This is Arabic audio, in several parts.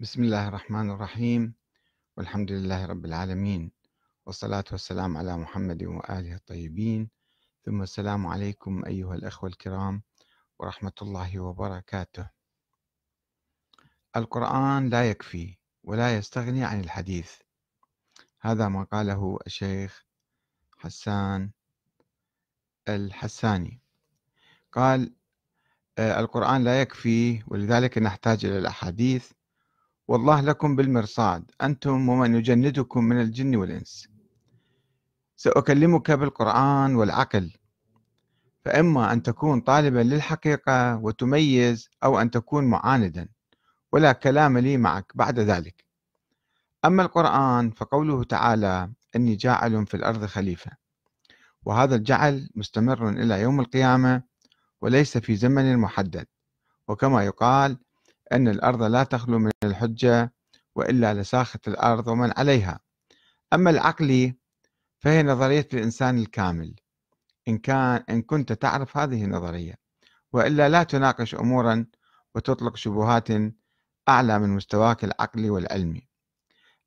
بسم الله الرحمن الرحيم. والحمد لله رب العالمين. والصلاة والسلام على محمد وآله الطيبين. ثم السلام عليكم أيها الأخوة الكرام ورحمة الله وبركاته. القرآن لا يكفي ولا يستغني عن الحديث. هذا ما قاله الشيخ حسان الحساني. قال آه، القرآن لا يكفي ولذلك نحتاج إلى الأحاديث والله لكم بالمرصاد أنتم ومن يجندكم من الجن والإنس. سأكلمك بالقرآن والعقل. فإما أن تكون طالبا للحقيقة وتميز أو أن تكون معاندا ولا كلام لي معك بعد ذلك. أما القرآن فقوله تعالى إني جاعل في الأرض خليفة. وهذا الجعل مستمر إلى يوم القيامة وليس في زمن محدد. وكما يقال أن الأرض لا تخلو من الحجة وإلا لساخت الأرض ومن عليها. أما العقلي فهي نظرية الإنسان الكامل. إن كان إن كنت تعرف هذه النظرية. وإلا لا تناقش أمورا وتطلق شبهات أعلى من مستواك العقلي والعلمي.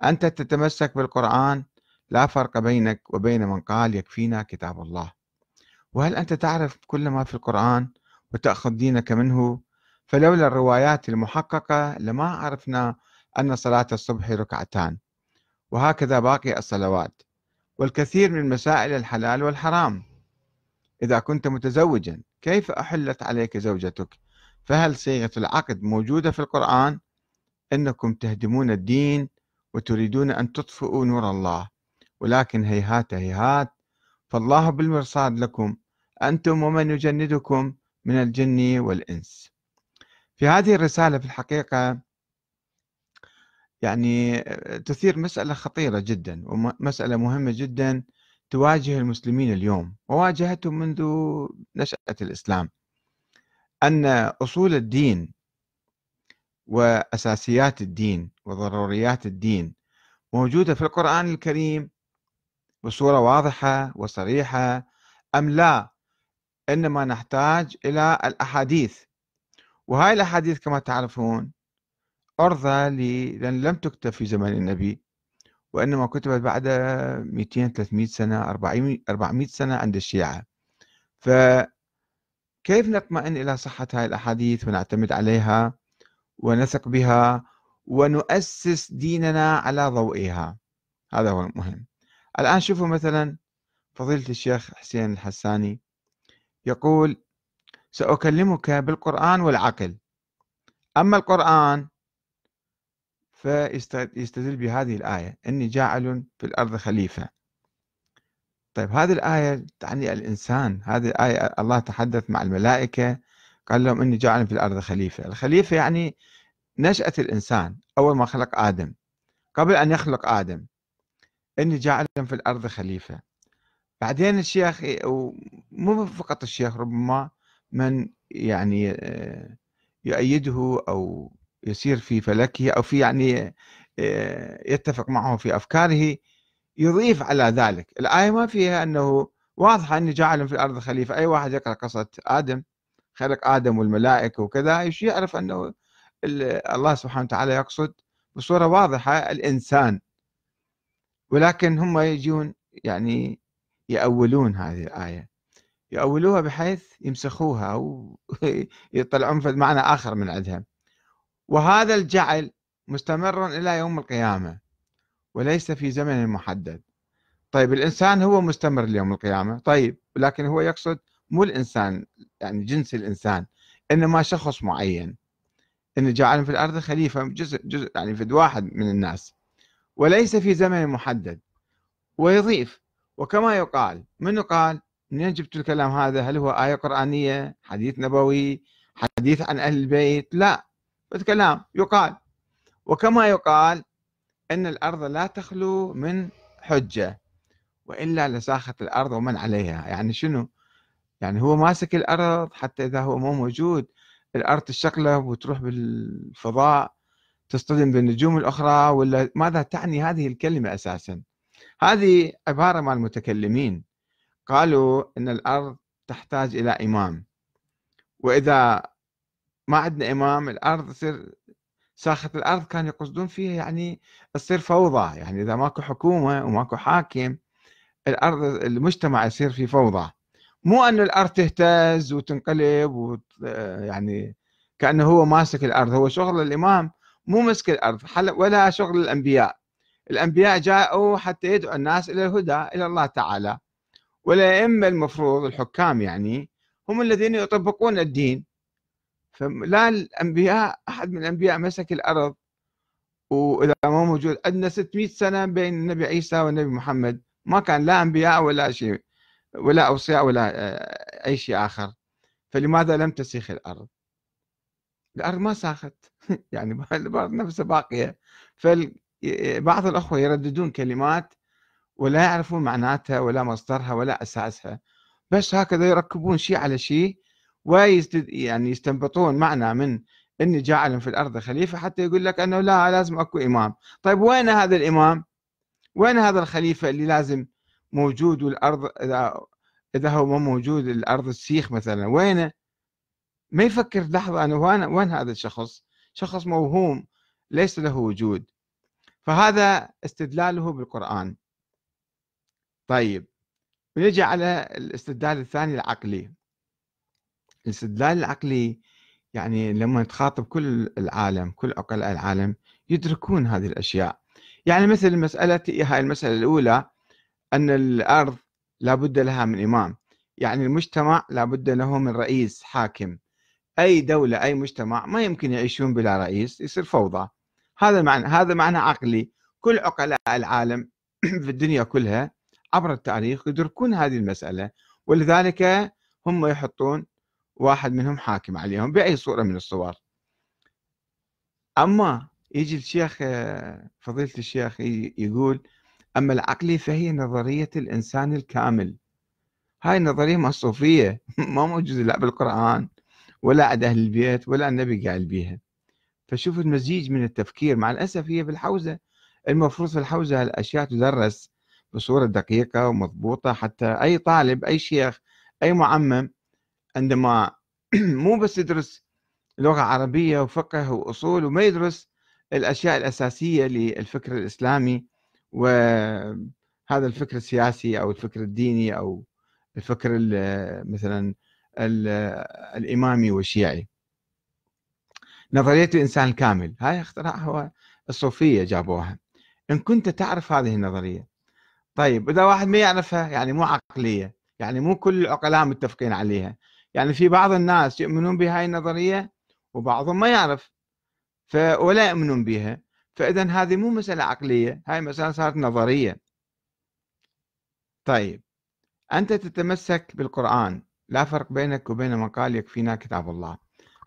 أنت تتمسك بالقرآن لا فرق بينك وبين من قال يكفينا كتاب الله. وهل أنت تعرف كل ما في القرآن وتأخذ دينك منه فلولا الروايات المحققة لما عرفنا أن صلاة الصبح ركعتان وهكذا باقي الصلوات والكثير من مسائل الحلال والحرام. إذا كنت متزوجا كيف أحلت عليك زوجتك؟ فهل صيغة العقد موجودة في القرآن؟ إنكم تهدمون الدين وتريدون أن تطفئوا نور الله ولكن هيهات هيهات. فالله بالمرصاد لكم أنتم ومن يجندكم من الجن والإنس. في هذه الرسالة في الحقيقة يعني تثير مسألة خطيرة جدا ومسألة مهمة جدا تواجه المسلمين اليوم وواجهتهم منذ نشأة الإسلام. أن أصول الدين وأساسيات الدين وضروريات الدين موجودة في القرآن الكريم بصورة واضحة وصريحة أم لا؟ إنما نحتاج إلى الأحاديث وهاي الأحاديث كما تعرفون عرضة لأن لم تكتب في زمن النبي وإنما كتبت بعد 200 300 سنة 400 سنة عند الشيعة. فكيف نطمئن إلى صحة هاي الأحاديث ونعتمد عليها ونثق بها ونؤسس ديننا على ضوئها؟ هذا هو المهم. الآن شوفوا مثلا فضيلة الشيخ حسين الحساني يقول سأكلمك بالقرآن والعقل. أما القرآن فيستدل بهذه الآية إني جاعل في الأرض خليفة. طيب هذه الآية تعني الإنسان. هذه الآية الله تحدث مع الملائكة قال لهم إني جاعل في الأرض خليفة. الخليفة يعني نشأة الإنسان أول ما خلق آدم. قبل أن يخلق آدم. إني جاعل في الأرض خليفة. بعدين الشيخ مو فقط الشيخ ربما من يعني آه، يؤيده أو يسير في فلكه أو في يعني آه، يتفق معه في أفكاره يضيف على ذلك. الآية ما فيها أنه واضحة أني جعل في الأرض خليفة. أي واحد يقرأ قصة آدم خلق آدم والملائكة وكذا يعرف أنه الله سبحانه وتعالى يقصد بصورة واضحة الإنسان. ولكن هم يجون يعني يأولون هذه الآية. يأولوها بحيث يمسخوها أو يطلعون في معنى آخر من عندها. وهذا الجعل مستمر إلى يوم القيامة وليس في زمن محدد. طيب الإنسان هو مستمر ليوم القيامة؟ طيب لكن هو يقصد مو الإنسان يعني جنس الإنسان إنما شخص معين. إن جعل في الأرض خليفة جزء جزء يعني في واحد من الناس. وليس في زمن محدد. ويضيف وكما يقال من قال؟ منين جبت الكلام هذا؟ هل هو آية قرآنية حديث نبوي حديث عن أهل البيت؟ لا بس كلام يقال. وكما يقال أن الأرض لا تخلو من حجة وإلا لساخت الأرض ومن عليها. يعني شنو؟ يعني هو ماسك الأرض حتى إذا هو مو موجود. الأرض تشقلب وتروح بالفضاء تصطدم بالنجوم الأخرى ولا ماذا تعني هذه الكلمة أساسا؟ هذه عبارة مع المتكلمين. قالوا إن الأرض تحتاج إلى إمام. وإذا ما عندنا إمام الأرض تصير ساخة الأرض كانوا يقصدون فيها يعني تصير فوضى. يعني إذا ماكو حكومة وماكو حاكم الأرض المجتمع يصير في فوضى. مو أن الأرض تهتز وتنقلب وت... يعني كأنه هو ماسك الأرض. هو شغل الإمام مو مسك الأرض ولا شغل الأنبياء. الأنبياء جاءوا حتى يدعوا الناس إلى الهدى إلى الله تعالى. والأئمة المفروض الحكام يعني هم الذين يطبقون الدين. فلا الأنبياء أحد من الأنبياء مسك الأرض وإذا ما موجود عندنا 600 سنة بين النبي عيسى والنبي محمد. ما كان لا أنبياء ولا شيء ولا أوصياء ولا آه، أي شيء آخر. فلماذا لم تسيخ الأرض؟ الأرض ما ساخت. يعني الأرض نفسها باقية. فبعض الأخوة يرددون كلمات ولا يعرفون معناتها ولا مصدرها ولا أساسها بس هكذا يركبون شيء على شيء ويستد يعني يستنبطون معنى من إني جاعل في الأرض خليفة حتى يقول لك أنه لا لازم أكو إمام، طيب وين هذا الإمام؟ وين هذا الخليفة اللي لازم موجود والأرض إذا إذا هو ما موجود الأرض تسيخ مثلا وينه؟ ما يفكر لحظة أنه وين وين هذا الشخص؟ شخص موهوم ليس له وجود فهذا استدلاله بالقرآن طيب نجي على الاستدلال الثاني العقلي. الاستدلال العقلي يعني لما تخاطب كل العالم كل عقلاء العالم يدركون هذه الأشياء. يعني مثل مسألة هاي المسألة الأولى أن الأرض لابد لها من إمام. يعني المجتمع لابد له من رئيس حاكم. أي دولة أي مجتمع ما يمكن يعيشون بلا رئيس يصير فوضى. هذا معنى هذا معنى عقلي. كل عقلاء العالم في الدنيا كلها عبر التاريخ يدركون هذه المسألة ولذلك هم يحطون واحد منهم حاكم عليهم بأي صورة من الصور. أما يجي الشيخ فضيلة الشيخ يقول أما العقلي فهي نظرية الإنسان الكامل. هاي النظرية ما الصوفية ما موجودة لا بالقرآن ولا عند أهل البيت ولا النبي قال بيها. فشوف المزيج من التفكير مع الأسف هي في الحوزة المفروض في الحوزة الأشياء تدرس بصورة دقيقة ومضبوطة حتى أي طالب أي شيخ أي معمم عندما مو بس يدرس لغة عربية وفقه وأصول وما يدرس الأشياء الأساسية للفكر الإسلامي وهذا الفكر السياسي أو الفكر الديني أو الفكر مثلا الإمامي والشيعي. نظرية الإنسان الكامل هاي اخترعها الصوفية جابوها. إن كنت تعرف هذه النظرية طيب إذا واحد ما يعرفها يعني مو عقلية يعني مو كل العقلاء متفقين عليها. يعني في بعض الناس يؤمنون بهاي النظرية وبعضهم ما يعرف ف... ولا يؤمنون بها فإذا هذه مو مسألة عقلية هاي مسألة صارت نظرية. طيب أنت تتمسك بالقرآن. لا فرق بينك وبين من قال يكفينا كتاب الله.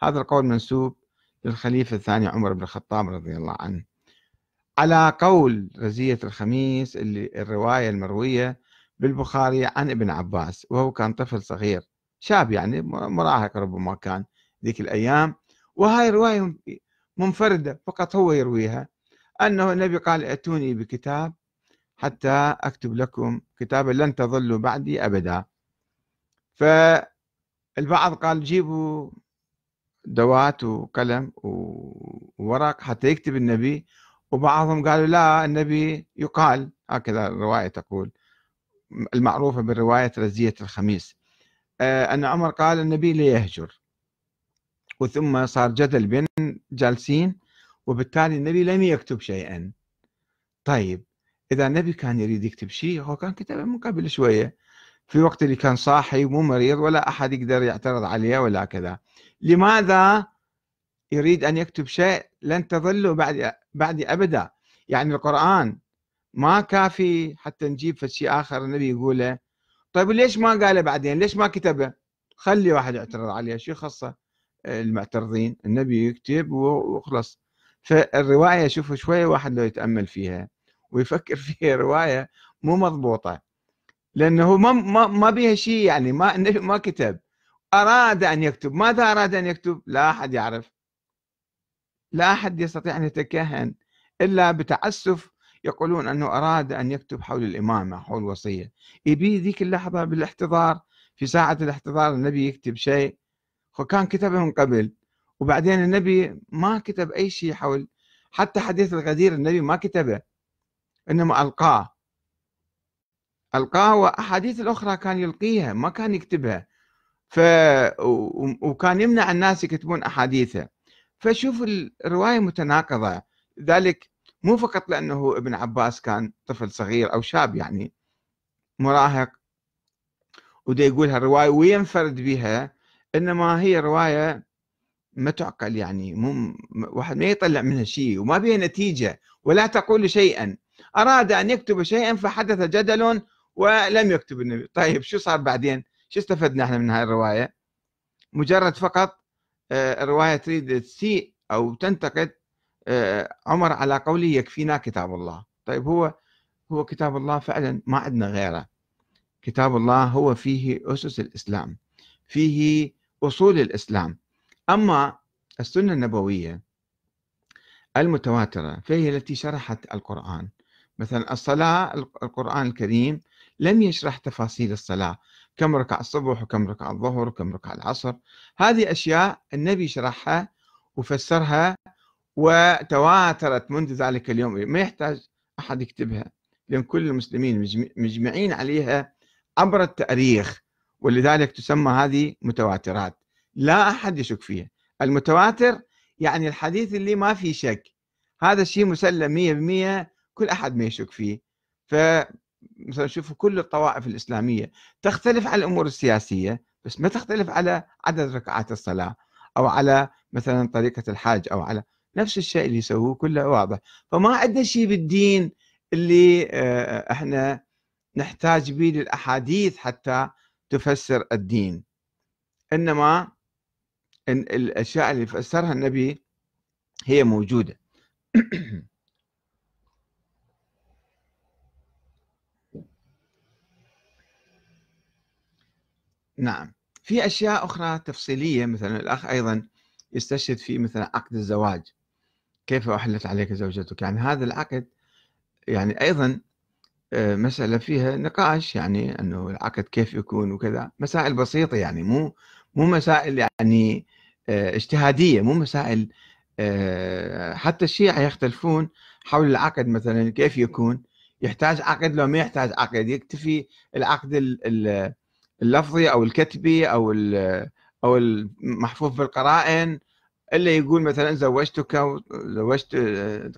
هذا القول منسوب للخليفة الثاني عمر بن الخطاب رضي الله عنه. على قول رزية الخميس اللي الرواية المروية بالبخاري عن ابن عباس وهو كان طفل صغير شاب يعني مراهق ربما كان ذيك الأيام. وهاي رواية منفردة فقط هو يرويها. أنه النبي قال ائتوني بكتاب حتى أكتب لكم كتابا لن تظلوا بعدي أبدا. فالبعض قال جيبوا دوات وقلم وورق حتى يكتب النبي وبعضهم قالوا لا النبي يقال هكذا الرواية تقول المعروفة بالرواية رزية الخميس. آه، أن عمر قال النبي لا يهجر وثم صار جدل بين جالسين وبالتالي النبي لم يكتب شيئا. طيب إذا النبي كان يريد يكتب شيء هو كان كتبه من قبل شوية. في وقت اللي كان صاحي ومو مريض ولا أحد يقدر يعترض عليه ولا كذا. لماذا يريد أن يكتب شيء لن تظلوا بعد بعد أبدا. يعني القرآن ما كافي حتى نجيب شيء آخر النبي يقوله. طيب ليش ما قاله بعدين؟ ليش ما كتبه؟ خلي واحد يعترض عليه شو خاصة المعترضين النبي يكتب وخلص فالرواية شوفوا شوية واحد لو يتأمل فيها ويفكر فيها رواية مو مضبوطة. لأنه ما ما ما بيها شيء يعني ما النبي ما كتب. أراد أن يكتب. ماذا أراد أن يكتب؟ لا أحد يعرف. لا أحد يستطيع أن يتكهن إلا بتعسف يقولون أنه أراد أن يكتب حول الإمامة حول الوصية يبي ذيك اللحظة بالاحتضار في ساعة الاحتضار النبي يكتب شيء. كان كتبه من قبل وبعدين النبي ما كتب أي شيء حول حتى حديث الغدير النبي ما كتبه إنما ألقاه. ألقاه وأحاديث الأخرى كان يلقيها ما كان يكتبها. ف وكان يمنع الناس يكتبون أحاديثه. فشوف الرواية متناقضة. ذلك مو فقط لأنه ابن عباس كان طفل صغير أو شاب يعني مراهق ودا يقول هالرواية وينفرد بها إنما هي رواية ما تعقل يعني مو واحد ما يطلع منها شيء وما بها نتيجة ولا تقول شيئا. أراد أن يكتب شيئا فحدث جدل ولم يكتب النبي. طيب شو صار بعدين؟ شو استفدنا إحنا من هاي الرواية؟ مجرد فقط الرواية تريد تسيء أو تنتقد آه، عمر على قوله يكفينا كتاب الله. طيب هو هو كتاب الله فعلا ما عندنا غيره. كتاب الله هو فيه أسس الإسلام فيه أصول الإسلام. أما السنة النبوية المتواترة فهي التي شرحت القرآن. مثلا الصلاة القرآن الكريم لم يشرح تفاصيل الصلاة. كم ركع الصبح وكم ركع الظهر وكم ركع العصر. هذه أشياء النبي شرحها وفسرها وتواترت منذ ذلك اليوم. ما يحتاج أحد يكتبها لأن كل المسلمين مجمعين عليها عبر التاريخ ولذلك تسمى هذه متواترات. لا أحد يشك فيها. المتواتر يعني الحديث اللي ما في شك. هذا الشيء مسلم مية بمية كل أحد ما يشك فيه. ف مثلا شوفوا كل الطوائف الإسلامية تختلف على الأمور السياسية بس ما تختلف على عدد ركعات الصلاة أو على مثلا طريقة الحاج أو على نفس الشيء اللي يسووه كله واضح. فما عندنا شيء بالدين اللي آه، إحنا نحتاج به للأحاديث حتى تفسر الدين. إنما الأشياء اللي فسرها النبي هي موجودة. نعم. في أشياء أخرى تفصيلية مثلا الأخ أيضا يستشهد في مثلا عقد الزواج. كيف أحلت عليك زوجتك؟ يعني هذا العقد يعني أيضا آه، مسألة فيها نقاش يعني أنه العقد كيف يكون وكذا. مسائل بسيطة يعني مو مو مسائل يعني آه، اجتهادية مو مسائل آه، حتى الشيعة يختلفون حول العقد مثلا كيف يكون. يحتاج عقد لو ما يحتاج عقد يكتفي العقد اللفظي أو الكتبي أو أو المحفوظ بالقرائن إلا يقول مثلا زوجتك زوجت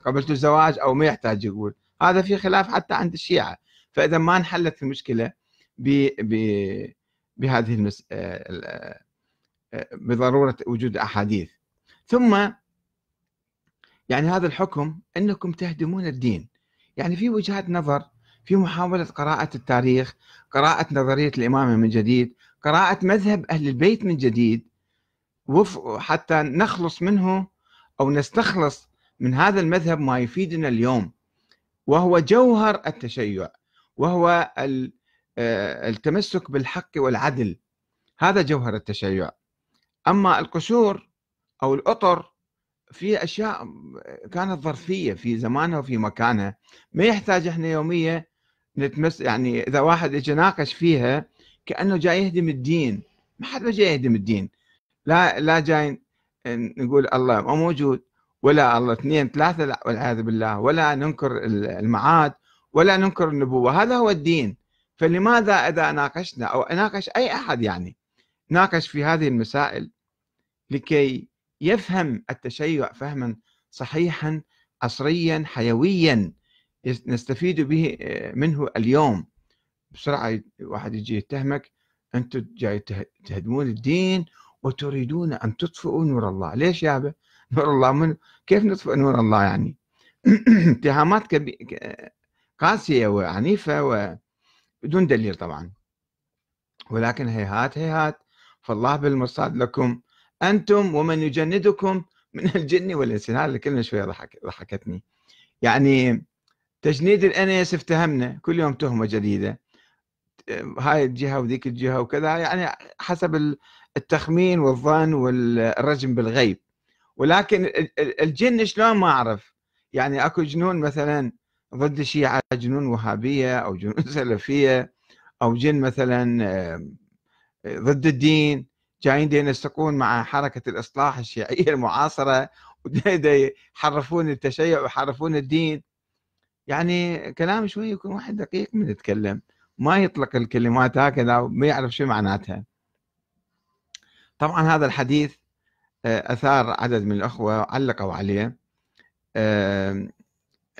قبلت الزواج أو ما يحتاج يقول. هذا في خلاف حتى عند الشيعة. فإذا ما انحلت المشكلة ب ب بهذه المس... بضرورة وجود أحاديث. ثم يعني هذا الحكم أنكم تهدمون الدين. يعني في وجهات نظر في محاولة قراءة التاريخ قراءة نظرية الإمامة من جديد قراءة مذهب أهل البيت من جديد. حتى نخلص منه أو نستخلص من هذا المذهب ما يفيدنا اليوم. وهو جوهر التشيع وهو آه، التمسك بالحق والعدل. هذا جوهر التشيع. أما القشور أو الأطر في أشياء كانت ظرفية في زمانها وفي مكانها ما يحتاج إحنا يوميا نتمس يعني إذا واحد اجى ناقش فيها كأنه جاي يهدم الدين. ما حد ما جاي يهدم الدين. لا لا جاي نقول الله ما موجود ولا الله اثنين ثلاثة والعياذ بالله ولا ننكر المعاد ولا ننكر النبوة. هذا هو الدين. فلماذا إذا ناقشنا أو ناقش أي أحد يعني ناقش في هذه المسائل لكي يفهم التشيع فهما صحيحا عصريا حيويا؟ نستفيد به منه اليوم. بسرعة واحد يجي يتهمك أنتم جاي تهدمون الدين وتريدون أن تطفئوا نور الله. ليش يابا نور الله من كيف نطفئ نور الله يعني؟ اتهامات قاسية وعنيفة وبدون دليل طبعا. ولكن هيهات هيهات. فالله بالمرصاد لكم. أنتم ومن يجندكم من الجن والإنس. هذا الكلمة شوية ضحك ضحكتني. يعني تجنيد الأنس افتهمنا كل يوم تهمة جديدة. هاي الجهة وذيك الجهة وكذا يعني حسب التخمين والظن والرجم بالغيب. ولكن الجن شلون ما أعرف؟ يعني أكو جنون مثلا ضد الشيعة جنون وهابية أو جنون سلفية أو جن مثلا ضد الدين جايين ينسقون مع حركة الإصلاح الشيعية المعاصرة يحرفون التشيع ويحرفون الدين. يعني كلام شوي يكون واحد دقيق من يتكلم. ما يطلق الكلمات هكذا وما يعرف شو معناتها. طبعا هذا الحديث آه، أثار عدد من الأخوة علقوا عليه.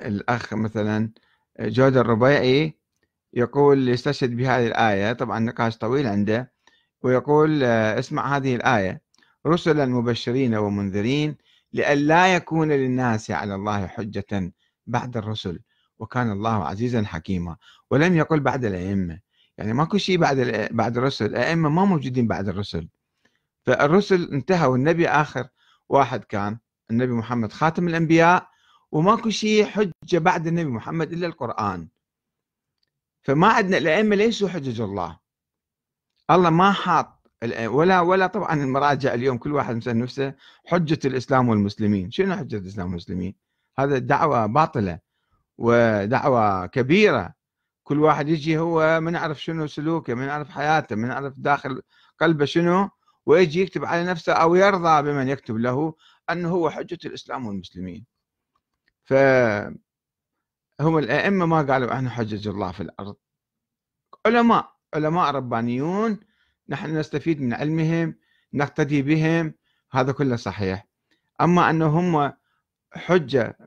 الأخ مثلا جود الربيعي يقول يستشهد بهذه الآية طبعا نقاش طويل عنده ويقول آه، اسمع هذه الآية. رسلا مبشرين ومنذرين لئلا يكون للناس على الله حجة بعد الرسل. وكان الله عزيزا حكيما ولم يقل بعد الأئمة. يعني ماكو شيء بعد بعد الرسل. الأئمة ما موجودين بعد الرسل. فالرسل انتهوا النبي آخر واحد كان النبي محمد خاتم الأنبياء. وماكو شيء حجة بعد النبي محمد إلا القرآن. فما عندنا الأئمة ليسوا حجج الله. الله ما حاط ولا ولا طبعا المراجع اليوم كل واحد مسأل نفسه حجة الإسلام والمسلمين. شنو حجة الإسلام والمسلمين؟ هذا دعوة باطلة. ودعوة كبيرة. كل واحد يجي هو ما نعرف شنو سلوكه ما نعرف حياته ما نعرف داخل قلبه شنو ويجي يكتب على نفسه أو يرضى بمن يكتب له أنه هو حجة الإسلام والمسلمين. فهم الأئمة ما قالوا إحنا حجج الله في الأرض. علماء علماء ربانيون نحن نستفيد من علمهم نقتدي بهم هذا كله صحيح. أما أنه هم حجة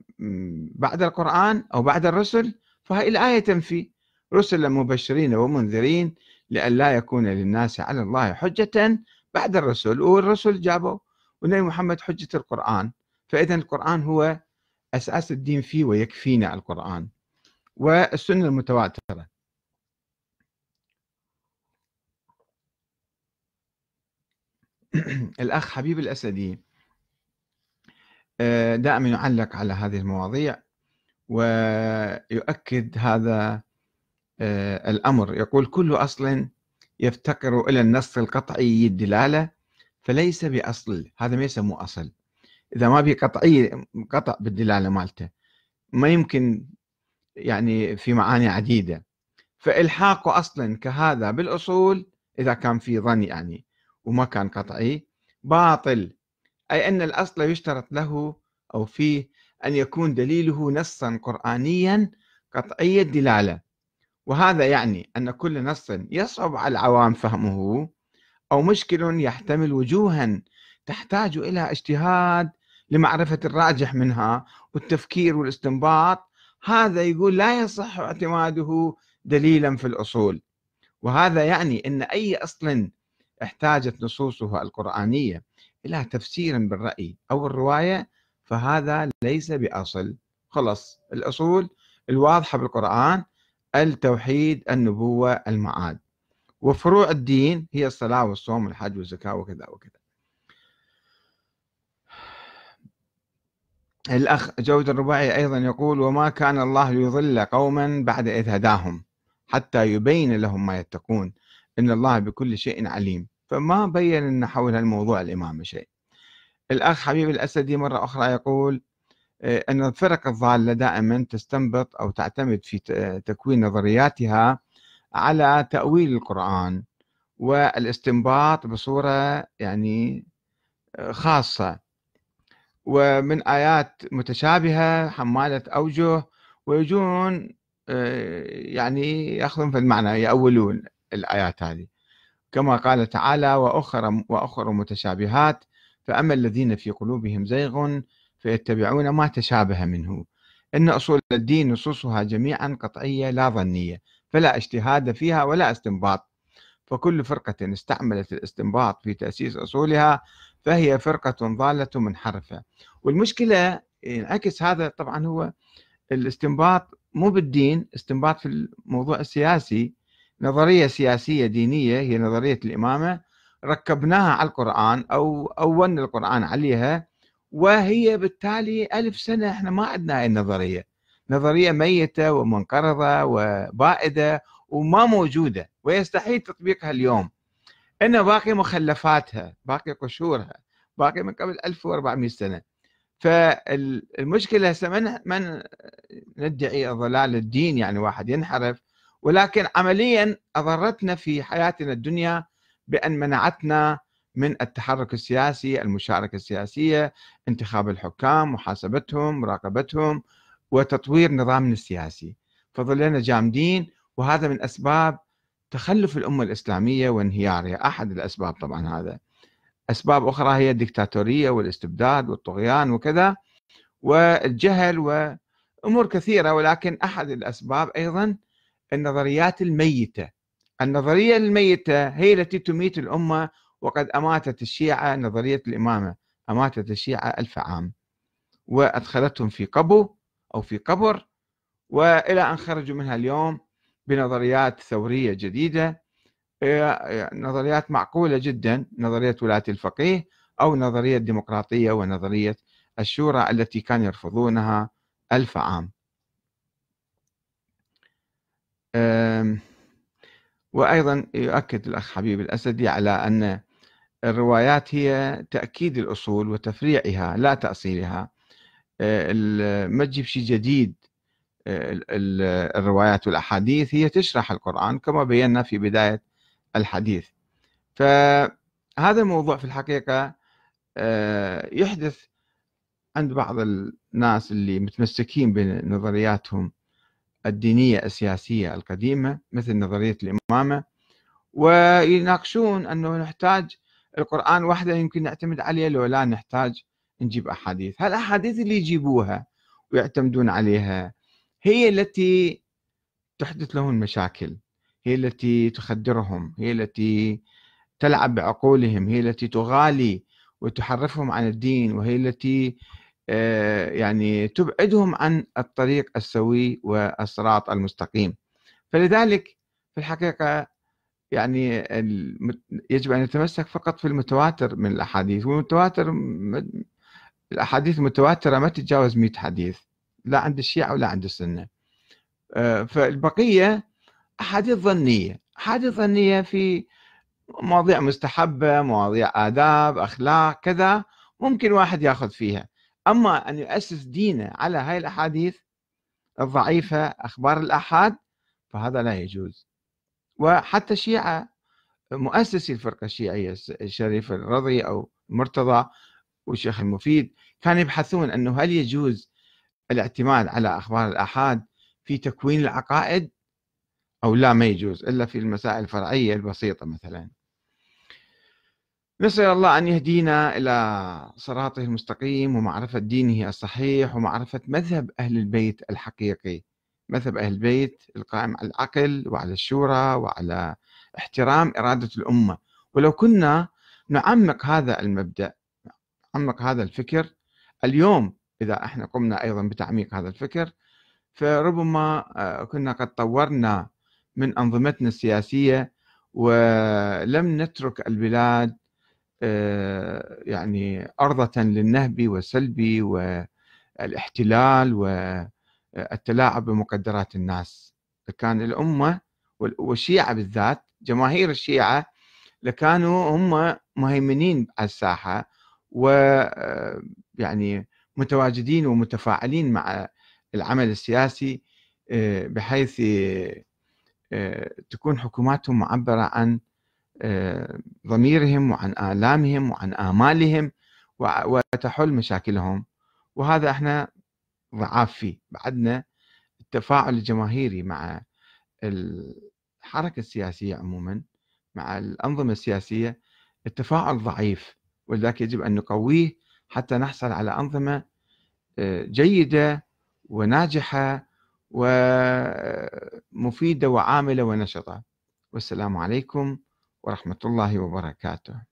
بعد القرآن أو بعد الرسل فهي الآية تنفي. رسلا مبشرين ومنذرين لئلا يكون للناس على الله حجة بعد الرسل. والرسل جابوا والنبي محمد حجة القرآن. فإذا القرآن هو أساس الدين فيه ويكفينا القرآن والسنة المتواترة. الأخ حبيب الأسدي دائما يعلق على هذه المواضيع ويؤكد هذا آه، الأمر. يقول كل أصل يفتقر إلى النص القطعي الدلالة فليس بأصل. هذا ما يسموه أصل. إذا ما في قطعية قطع بالدلالة مالته ما يمكن يعني في معاني عديدة. فإلحاق أصلا كهذا بالأصول إذا كان في ظن يعني وما كان قطعي. باطل. أي أن الأصل يشترط له أو فيه أن يكون دليله نصا قرآنيا قطعي الدلالة. وهذا يعني أن كل نص يصعب على العوام فهمه أو مشكل يحتمل وجوها تحتاج إلى اجتهاد لمعرفة الراجح منها والتفكير والاستنباط. هذا يقول لا يصح اعتماده دليلا في الأصول. وهذا يعني أن أي أصل احتاجت نصوصها القرآنية. إلى تفسير بالرأي أو الرواية فهذا ليس بأصل. خلص الأصول الواضحة بالقرآن التوحيد النبوة المعاد. وفروع الدين هي الصلاة والصوم والحج والزكاة وكذا وكذا. الأخ جود الرباعي أيضا يقول وما كان الله ليضل قوما بعد إذ هداهم حتى يبين لهم ما يتقون. إن الله بكل شيء عليم. فما بين أن حول الموضوع الإمام شيء. الأخ حبيب الأسدي مرة أخرى يقول آه، أن الفرق الضالة دائما تستنبط أو تعتمد في تكوين نظرياتها على تأويل القرآن والاستنباط بصورة يعني آه، خاصة. ومن آيات متشابهة حمالة أوجه ويجون آه، يعني يأخذون في المعنى يأولون الآيات هذه. كما قال تعالى وأخر وأخر متشابهات فأما الذين في قلوبهم زيغ فيتبعون ما تشابه منه. إن أصول الدين نصوصها جميعا قطعية لا ظنية فلا اجتهاد فيها ولا استنباط. فكل فرقة استعملت الاستنباط في تأسيس أصولها فهي فرقة ضالة منحرفة. والمشكلة ينعكس هذا طبعا هو الاستنباط مو بالدين استنباط في الموضوع السياسي نظرية سياسية دينية هي نظرية الإمامة. ركبناها على القرآن أو أولنا القرآن عليها وهي بالتالي ألف سنة إحنا ما عندنا هاي النظرية. نظرية ميتة ومنقرضة وبائدة وما موجودة ويستحيل تطبيقها اليوم. إن باقي مخلفاتها باقي قشورها باقي من قبل 1400 سنة. فالمشكلة هسه من من ندعي ضلال الدين يعني واحد ينحرف ولكن عمليا أضرتنا في حياتنا الدنيا بأن منعتنا من التحرك السياسي المشاركة السياسية انتخاب الحكام محاسبتهم مراقبتهم وتطوير نظامنا السياسي. فظلنا جامدين وهذا من أسباب تخلف الأمة الإسلامية وانهيارها. أحد الأسباب طبعا هذا. أسباب أخرى هي الدكتاتورية والاستبداد والطغيان وكذا والجهل وأمور كثيرة. ولكن أحد الأسباب أيضا النظريات الميتة. النظرية الميتة هي التي تميت الأمة وقد أماتت الشيعة نظرية الإمامة أماتت الشيعة ألف عام. وأدخلتهم في قبو أو في قبر وإلى أن خرجوا منها اليوم بنظريات ثورية جديدة. نظريات معقولة جدا نظرية ولاية الفقيه أو نظرية الديمقراطية ونظرية الشورى التي كانوا يرفضونها ألف عام. وأيضا يؤكد الأخ حبيب الأسدي على أن الروايات هي تأكيد الأصول وتفريعها لا تأصيلها. ما تجيب شيء جديد. الروايات والأحاديث هي تشرح القرآن كما بينا في بداية الحديث. فهذا الموضوع في الحقيقة آه، يحدث عند بعض الناس اللي متمسكين بنظرياتهم. الدينية السياسية القديمة مثل نظرية الإمامة. ويناقشون أنه نحتاج القرآن وحده يمكن نعتمد عليه لو لا نحتاج نجيب أحاديث. هالأحاديث اللي يجيبوها ويعتمدون عليها هي التي تحدث لهم المشاكل هي التي تخدرهم هي التي تلعب بعقولهم هي التي تغالي وتحرفهم عن الدين وهي التي يعني تبعدهم عن الطريق السوي والصراط المستقيم. فلذلك في الحقيقة يعني يجب أن نتمسك فقط في المتواتر من الأحاديث والمتواتر الأحاديث المتواترة ما تتجاوز 100 حديث لا عند الشيعة ولا عند السنة. آه، فالبقية أحاديث ظنية أحاديث ظنية في مواضيع مستحبة مواضيع آداب أخلاق كذا ممكن واحد يأخذ فيها. أما أن يؤسس دينه على هاي الأحاديث الضعيفة أخبار الأحاد فهذا لا يجوز. وحتى الشيعة مؤسسي الفرقة الشيعية الشريف الرضي أو مرتضى والشيخ المفيد كانوا يبحثون أنه هل يجوز الاعتماد على أخبار الآحاد في تكوين العقائد أو لا ما يجوز إلا في المسائل الفرعية البسيطة مثلا. نسأل الله أن يهدينا إلى صراطه المستقيم ومعرفة دينه الصحيح ومعرفة مذهب أهل البيت الحقيقي. مذهب أهل البيت القائم على العقل وعلى الشورى وعلى احترام إرادة الأمة. ولو كنا نعمق هذا المبدأ نعمق هذا الفكر اليوم إذا إحنا قمنا أيضا بتعميق هذا الفكر فربما آه، كنا قد طورنا من أنظمتنا السياسية ولم نترك البلاد يعني أرضة للنهب والسلب والاحتلال والتلاعب بمقدرات الناس. كان الأمة والشيعة بالذات جماهير الشيعة لكانوا هم مهيمنين على الساحة ويعني آه، متواجدين ومتفاعلين مع العمل السياسي آه، بحيث آه، تكون حكوماتهم معبرة عن آه، ضميرهم وعن آلامهم وعن آمالهم وتحل مشاكلهم. وهذا إحنا ضعاف فيه. بعدنا التفاعل الجماهيري مع الحركة السياسية عموما مع الأنظمة السياسية التفاعل ضعيف. ولذلك يجب أن نقويه حتى نحصل على أنظمة آه، جيدة وناجحة ومفيدة وعاملة ونشطة. والسلام عليكم ورحمة الله وبركاته.